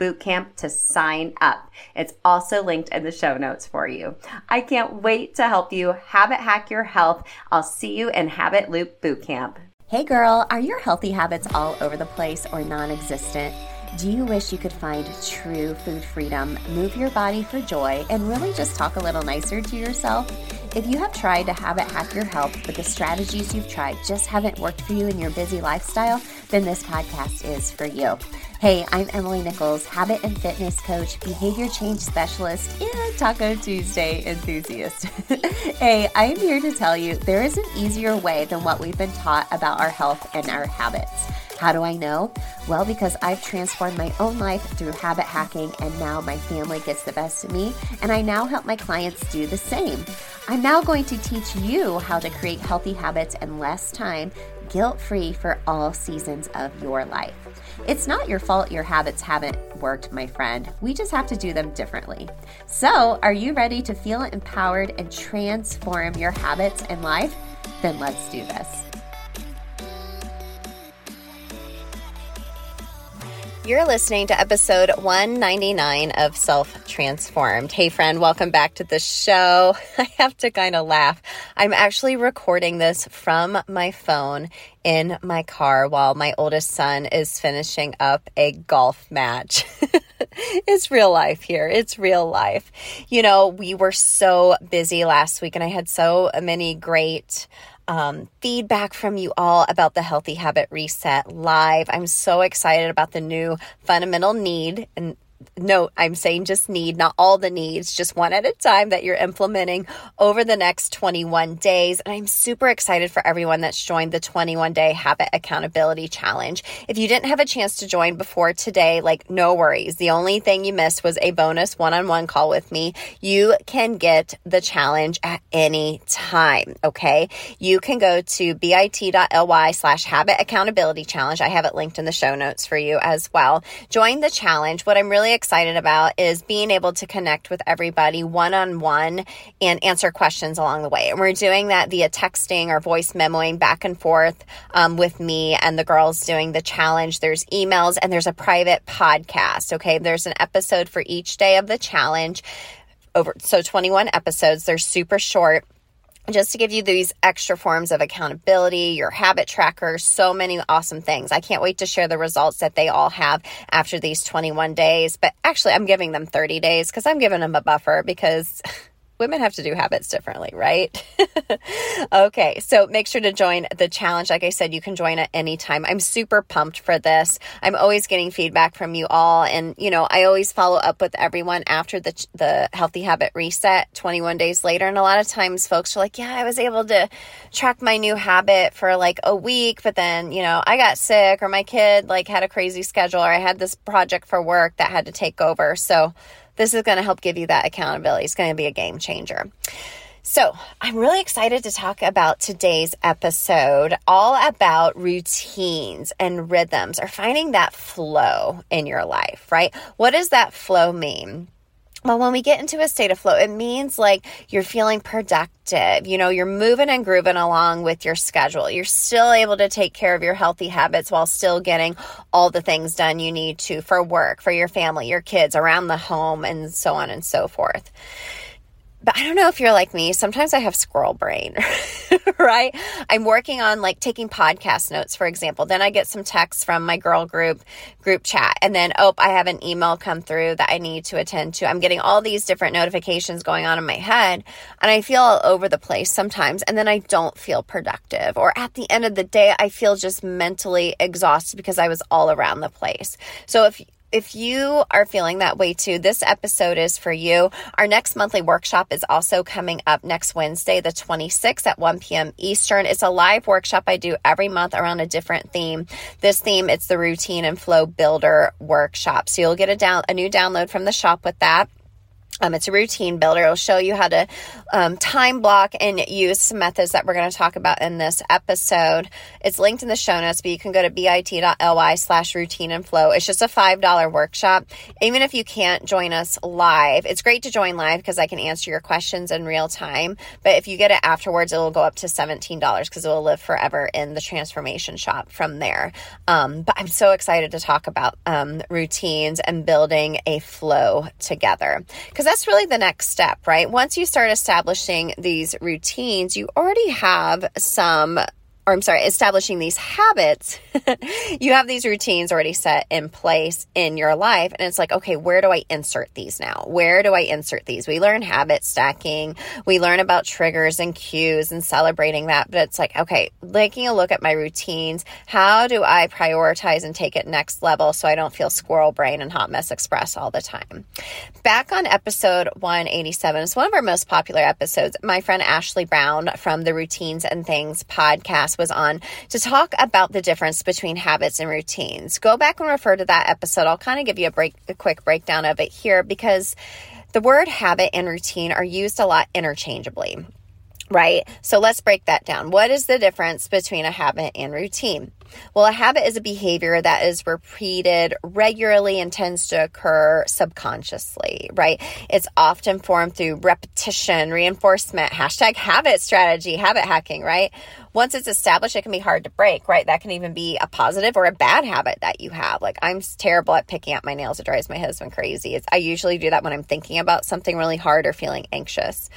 bootcamp to sign up. It's also linked in the show notes for you. I can't wait to help you habit hack your health. I'll see you in Habit Loop Bootcamp. Hey girl, are your healthy habits all over the place or non existent? Do you wish you could find true food freedom, move your body for joy, and really just talk a little nicer to yourself? If you have tried to habit hack your health, but the strategies you've tried just haven't worked for you in your busy lifestyle, then this podcast is for you. Hey, I'm Emily Nichols, habit and fitness coach, behavior change specialist, and Taco Tuesday enthusiast. hey, I'm here to tell you there is an easier way than what we've been taught about our health and our habits. How do I know? Well, because I've transformed my own life through habit hacking, and now my family gets the best of me, and I now help my clients do the same. I'm now going to teach you how to create healthy habits in less time, guilt free for all seasons of your life. It's not your fault your habits haven't worked, my friend. We just have to do them differently. So, are you ready to feel empowered and transform your habits and life? Then let's do this. You're listening to episode 199 of Self Transformed. Hey, friend, welcome back to the show. I have to kind of laugh. I'm actually recording this from my phone in my car while my oldest son is finishing up a golf match. it's real life here. It's real life. You know, we were so busy last week and I had so many great um, feedback from you all about the Healthy Habit Reset live. I'm so excited about the new fundamental need and no, I'm saying just need, not all the needs, just one at a time that you're implementing over the next 21 days. And I'm super excited for everyone that's joined the 21 day habit accountability challenge. If you didn't have a chance to join before today, like no worries. The only thing you missed was a bonus one on one call with me. You can get the challenge at any time. Okay. You can go to bit.ly slash habit accountability challenge. I have it linked in the show notes for you as well. Join the challenge. What I'm really really excited about is being able to connect with everybody one on one and answer questions along the way. And we're doing that via texting or voice memoing back and forth um, with me and the girls doing the challenge. There's emails and there's a private podcast. Okay. There's an episode for each day of the challenge. Over so 21 episodes. They're super short just to give you these extra forms of accountability, your habit tracker, so many awesome things. I can't wait to share the results that they all have after these 21 days. But actually, I'm giving them 30 days because I'm giving them a buffer because women have to do habits differently, right? okay, so make sure to join the challenge. Like I said, you can join at any time. I'm super pumped for this. I'm always getting feedback from you all, and you know, I always follow up with everyone after the the healthy habit reset 21 days later. And a lot of times, folks are like, "Yeah, I was able to track my new habit for like a week, but then you know, I got sick, or my kid like had a crazy schedule, or I had this project for work that had to take over." So this is going to help give you that accountability. It's going to be a game changer. So, I'm really excited to talk about today's episode, all about routines and rhythms or finding that flow in your life, right? What does that flow mean? Well, when we get into a state of flow, it means like you're feeling productive. You know, you're moving and grooving along with your schedule. You're still able to take care of your healthy habits while still getting all the things done you need to for work, for your family, your kids, around the home, and so on and so forth but I don't know if you're like me. Sometimes I have squirrel brain, right? I'm working on like taking podcast notes, for example. Then I get some texts from my girl group, group chat. And then, oh, I have an email come through that I need to attend to. I'm getting all these different notifications going on in my head. And I feel all over the place sometimes. And then I don't feel productive. Or at the end of the day, I feel just mentally exhausted because I was all around the place. So if if you are feeling that way too, this episode is for you. Our next monthly workshop is also coming up next Wednesday, the 26th at 1 p.m. Eastern. It's a live workshop I do every month around a different theme. This theme, it's the routine and flow builder workshop. So you'll get a down, a new download from the shop with that. Um, it's a routine builder. It'll show you how to um, time block and use some methods that we're going to talk about in this episode. It's linked in the show notes, but you can go to bit.ly slash routine and flow. It's just a $5 workshop. Even if you can't join us live, it's great to join live because I can answer your questions in real time. But if you get it afterwards, it will go up to $17 because it will live forever in the transformation shop from there. Um, but I'm so excited to talk about um, routines and building a flow together because that's really the next step, right? Once you start establishing these routines, you already have some or I'm sorry, establishing these habits, you have these routines already set in place in your life. And it's like, okay, where do I insert these now? Where do I insert these? We learn habit stacking, we learn about triggers and cues and celebrating that. But it's like, okay, taking a look at my routines, how do I prioritize and take it next level so I don't feel squirrel brain and hot mess express all the time? Back on episode 187, it's one of our most popular episodes. My friend Ashley Brown from the Routines and Things podcast was on to talk about the difference between habits and routines. Go back and refer to that episode. I'll kind of give you a break a quick breakdown of it here because the word habit and routine are used a lot interchangeably right? So let's break that down. What is the difference between a habit and routine? Well, a habit is a behavior that is repeated regularly and tends to occur subconsciously, right? It's often formed through repetition, reinforcement, hashtag habit strategy, habit hacking, right? Once it's established, it can be hard to break, right? That can even be a positive or a bad habit that you have. Like I'm terrible at picking up my nails. It drives my husband crazy. It's, I usually do that when I'm thinking about something really hard or feeling anxious.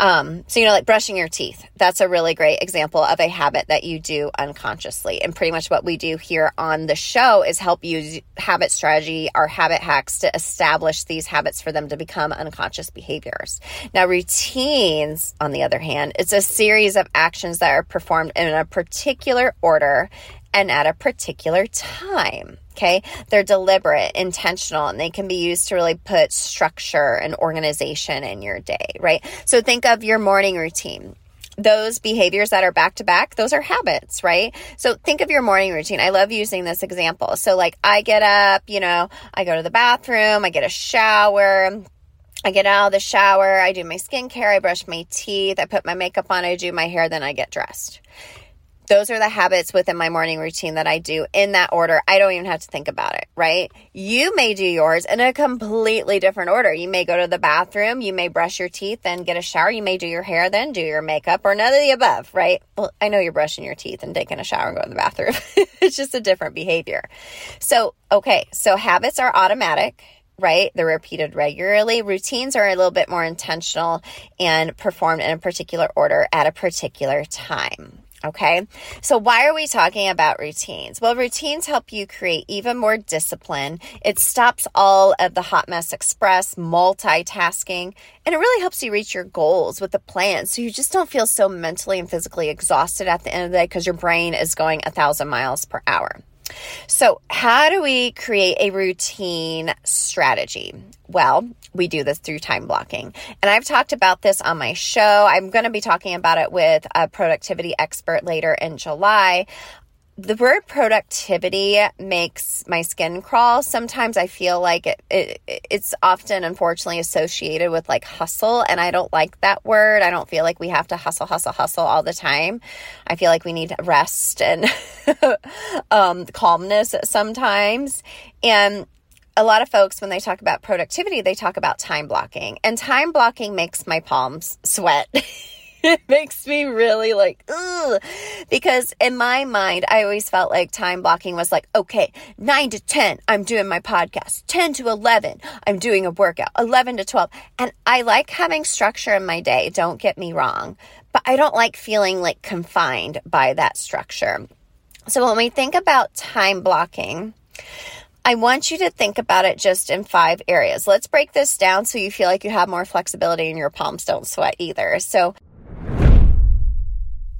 Um, so, you know, like brushing your teeth, that's a really great example of a habit that you do unconsciously. And pretty much what we do here on the show is help you habit strategy our habit hacks to establish these habits for them to become unconscious behaviors. Now, routines, on the other hand, it's a series of actions that are performed in a particular order and at a particular time. Okay. They're deliberate, intentional, and they can be used to really put structure and organization in your day, right? So think of your morning routine those behaviors that are back to back, those are habits, right? So think of your morning routine. I love using this example. So, like, I get up, you know, I go to the bathroom, I get a shower. I get out of the shower, I do my skincare, I brush my teeth, I put my makeup on, I do my hair, then I get dressed those are the habits within my morning routine that I do in that order. I don't even have to think about it, right? You may do yours in a completely different order. You may go to the bathroom, you may brush your teeth, then get a shower, you may do your hair, then do your makeup, or none of the above, right? Well, I know you're brushing your teeth and taking a shower and going to the bathroom. it's just a different behavior. So, okay, so habits are automatic right? They're repeated regularly. Routines are a little bit more intentional and performed in a particular order at a particular time. Okay. So why are we talking about routines? Well, routines help you create even more discipline. It stops all of the hot mess express multitasking and it really helps you reach your goals with the plan. So you just don't feel so mentally and physically exhausted at the end of the day because your brain is going a thousand miles per hour. So, how do we create a routine strategy? Well, we do this through time blocking. And I've talked about this on my show. I'm going to be talking about it with a productivity expert later in July the word productivity makes my skin crawl. Sometimes I feel like it, it, it's often unfortunately associated with like hustle, and I don't like that word. I don't feel like we have to hustle, hustle, hustle all the time. I feel like we need rest and um, calmness sometimes. And a lot of folks, when they talk about productivity, they talk about time blocking, and time blocking makes my palms sweat. it makes me really like, ugh. Because in my mind, I always felt like time blocking was like, okay, nine to 10, I'm doing my podcast. 10 to 11, I'm doing a workout. 11 to 12. And I like having structure in my day, don't get me wrong. But I don't like feeling like confined by that structure. So when we think about time blocking, I want you to think about it just in five areas. Let's break this down so you feel like you have more flexibility and your palms don't sweat either. So,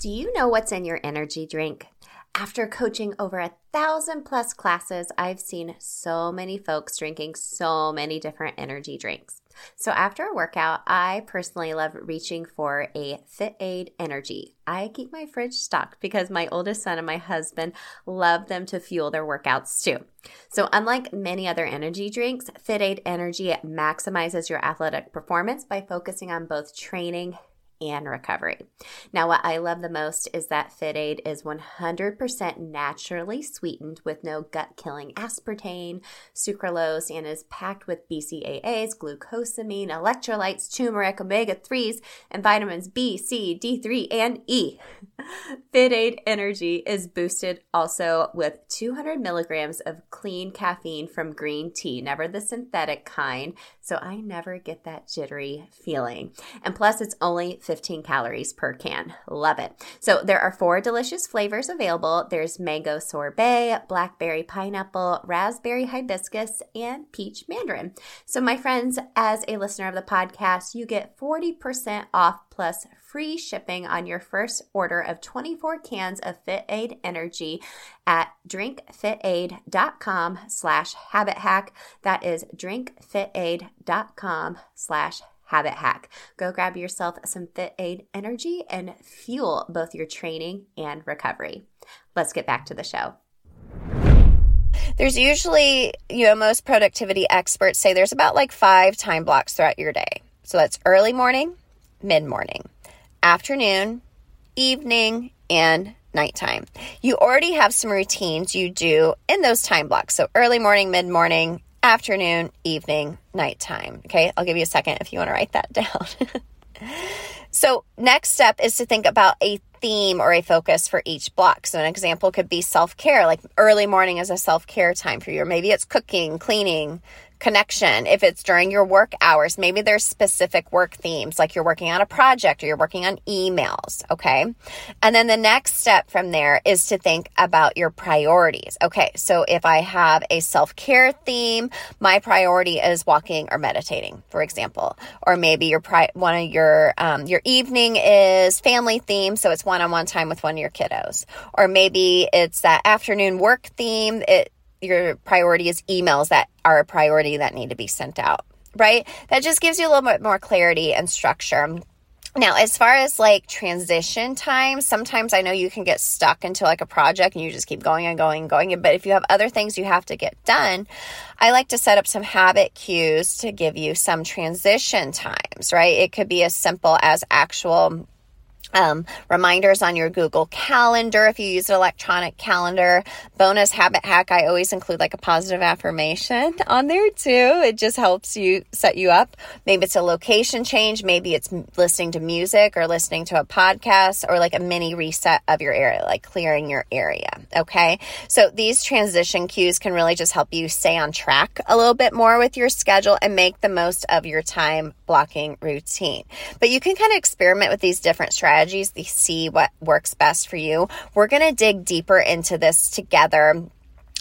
do you know what's in your energy drink? After coaching over a thousand plus classes, I've seen so many folks drinking so many different energy drinks. So after a workout, I personally love reaching for a Fit Aid Energy. I keep my fridge stocked because my oldest son and my husband love them to fuel their workouts too. So unlike many other energy drinks, Fit Aid Energy maximizes your athletic performance by focusing on both training and recovery. Now, what I love the most is that Fit Aid is 100% naturally sweetened with no gut killing aspartame, sucralose, and is packed with BCAAs, glucosamine, electrolytes, turmeric, omega 3s, and vitamins B, C, D3, and E. Fit Aid Energy is boosted also with 200 milligrams of clean caffeine from green tea, never the synthetic kind, so I never get that jittery feeling. And plus, it's only 15 calories per can. Love it. So there are four delicious flavors available. There's mango sorbet, blackberry pineapple, raspberry hibiscus, and peach mandarin. So my friends, as a listener of the podcast, you get 40% off plus free shipping on your first order of 24 cans of Fit Aid Energy at drinkfitaid.com slash habit hack. That is drinkfitaid.com slash habit hack. Go grab yourself some Fit Aid energy and fuel both your training and recovery. Let's get back to the show. There's usually, you know, most productivity experts say there's about like five time blocks throughout your day. So that's early morning, mid morning, afternoon, evening, and nighttime. You already have some routines you do in those time blocks. So early morning, mid morning, afternoon, evening, nighttime. Okay, I'll give you a second if you want to write that down. so, next step is to think about a theme or a focus for each block. So, an example could be self care, like early morning is a self care time for you, or maybe it's cooking, cleaning, connection. If it's during your work hours, maybe there's specific work themes, like you're working on a project or you're working on emails. Okay. And then the next step from there is to think about your priorities. Okay. So if I have a self care theme, my priority is walking or meditating, for example, or maybe your pri- one of your, um, your evening is family theme. So it's one on one time with one of your kiddos, or maybe it's that afternoon work theme. It, your priority is emails that are a priority that need to be sent out, right? That just gives you a little bit more clarity and structure. Now, as far as like transition time, sometimes I know you can get stuck into like a project and you just keep going and going and going. But if you have other things you have to get done, I like to set up some habit cues to give you some transition times, right? It could be as simple as actual um, reminders on your Google Calendar if you use an electronic calendar. Bonus habit hack, I always include like a positive affirmation on there too. It just helps you set you up. Maybe it's a location change, maybe it's listening to music or listening to a podcast or like a mini reset of your area, like clearing your area. Okay. So these transition cues can really just help you stay on track a little bit more with your schedule and make the most of your time blocking routine. But you can kind of experiment with these different strategies to see what works best for you. We're going to dig deeper into this together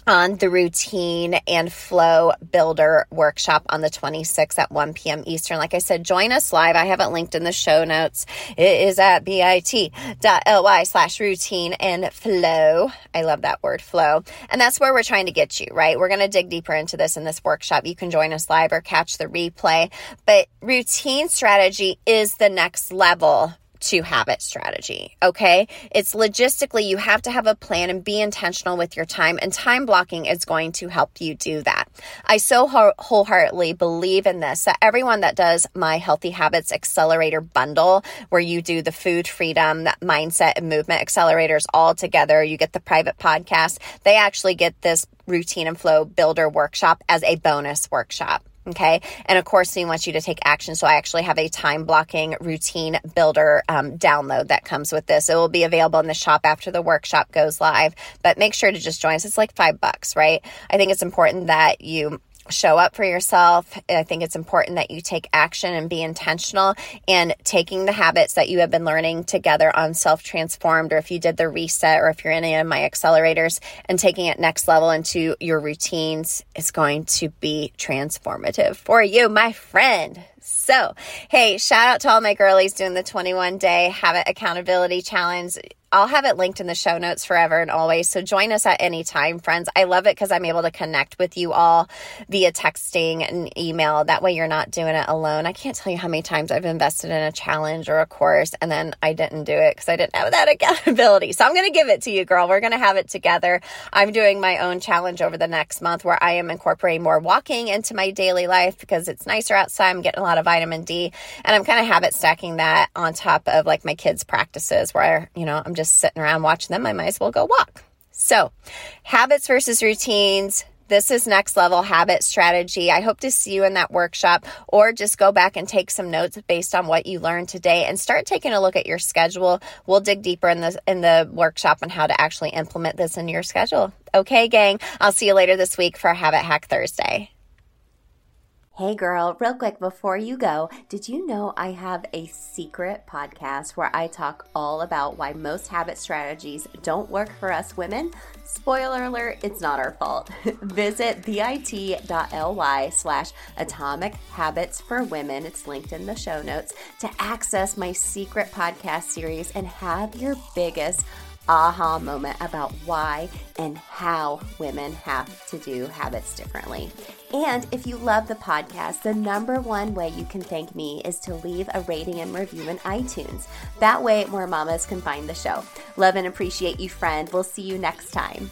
on the routine and flow builder workshop on the 26th at 1 p.m. Eastern. Like I said, join us live. I have it linked in the show notes. It is at bit.ly slash routine and flow. I love that word flow. And that's where we're trying to get you, right? We're going to dig deeper into this in this workshop. You can join us live or catch the replay. But routine strategy is the next level to habit strategy. Okay. It's logistically, you have to have a plan and be intentional with your time, and time blocking is going to help you do that. I so wholeheartedly believe in this that everyone that does my Healthy Habits Accelerator bundle, where you do the food freedom, mindset, and movement accelerators all together, you get the private podcast, they actually get this routine and flow builder workshop as a bonus workshop. Okay. And of course, we want you to take action. So I actually have a time blocking routine builder um, download that comes with this. It will be available in the shop after the workshop goes live, but make sure to just join us. It's like five bucks, right? I think it's important that you show up for yourself. I think it's important that you take action and be intentional and taking the habits that you have been learning together on self transformed, or if you did the reset, or if you're in any of my accelerators and taking it next level into your routines is going to be transformative for you, my friend. So, hey, shout out to all my girlies doing the 21 day habit accountability challenge. I'll have it linked in the show notes forever and always. So join us at any time, friends. I love it because I'm able to connect with you all via texting and email. That way you're not doing it alone. I can't tell you how many times I've invested in a challenge or a course and then I didn't do it because I didn't have that accountability. So I'm going to give it to you, girl. We're going to have it together. I'm doing my own challenge over the next month where I am incorporating more walking into my daily life because it's nicer outside. I'm getting a lot of vitamin D and I'm kind of habit stacking that on top of like my kids' practices where, you know, I'm just sitting around watching them, I might as well go walk. So, habits versus routines. This is next level habit strategy. I hope to see you in that workshop or just go back and take some notes based on what you learned today and start taking a look at your schedule. We'll dig deeper in the in the workshop on how to actually implement this in your schedule. Okay, gang. I'll see you later this week for Habit Hack Thursday. Hey girl, real quick before you go, did you know I have a secret podcast where I talk all about why most habit strategies don't work for us women? Spoiler alert, it's not our fault. Visit bit.ly slash atomic habits for women, it's linked in the show notes, to access my secret podcast series and have your biggest aha moment about why and how women have to do habits differently. And if you love the podcast, the number one way you can thank me is to leave a rating and review in iTunes. That way, more mamas can find the show. Love and appreciate you, friend. We'll see you next time.